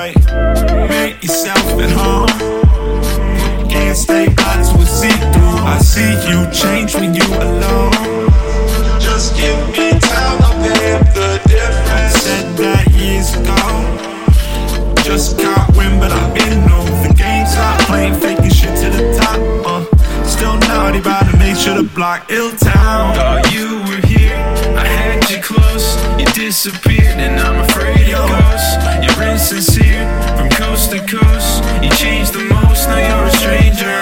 right. Make yourself at home. Can't stay honest with see through. I see you change when you alone. Just give me time, I'll pay up the difference. Said that years ago. Just got win, but I've been known. The game's not playing, faking shit to the top. Uh, still naughty, about to make sure the block ill town. Thought you were here, I had you close. You disappeared, and I'm afraid you're ghost. From coast to coast. You changed the most, now you're a stranger.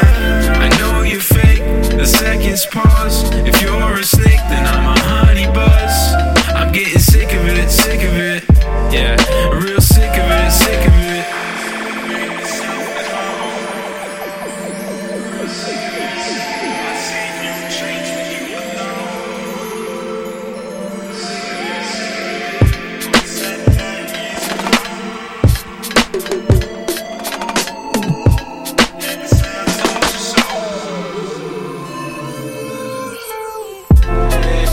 I know you're fake, the seconds pause. If you're a snake, then I'm a honey buzz. I'm getting sick of it, sick of it. Yeah, real sick of it, sick of it.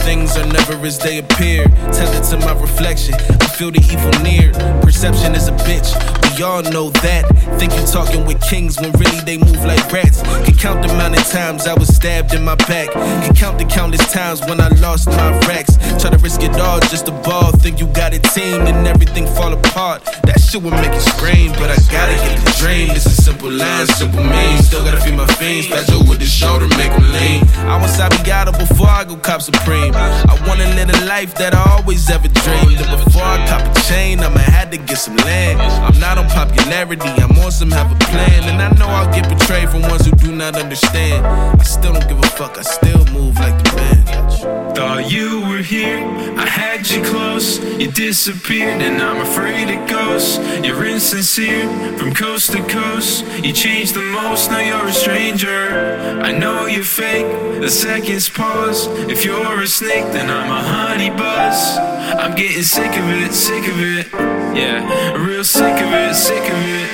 Things are never as they appear. Tell it to my reflection. I feel the evil near. Perception is a bitch. We all know that. Think you talking with kings when really they move like rats. Can count the amount of times I was stabbed in my back. Can count the countless times when I lost my racks. Try to risk it all just a ball. Think you got it team, and everything fall apart. That shit would make you scream, but I gotta get the dream. This is simple lines, simple means. Still gotta feed my fiends. Special with the shoulder, make them lean. I want Sabiato before I go cop Supreme. I wanna live a life that I always ever dreamed. And before I cop a chain, I'ma to get some land. I'm not on popularity, I'm on some have a plan. And I know I'll get betrayed from ones who do not understand. I still don't give a fuck, I still move like the man. Thought you were here, I had you close. You disappeared, and I'm afraid of ghosts. You're insincere, from coast to coast. You changed the most, now you're a stranger. I know you're fake, the seconds pause. If you're a snake, then I'm a honey buzz. I'm getting sick of it, sick of it. Yeah, real sick of it, sick of it.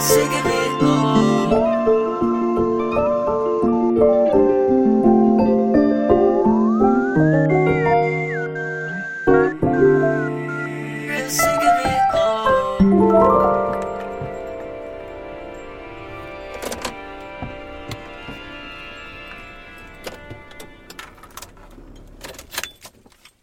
sick of it.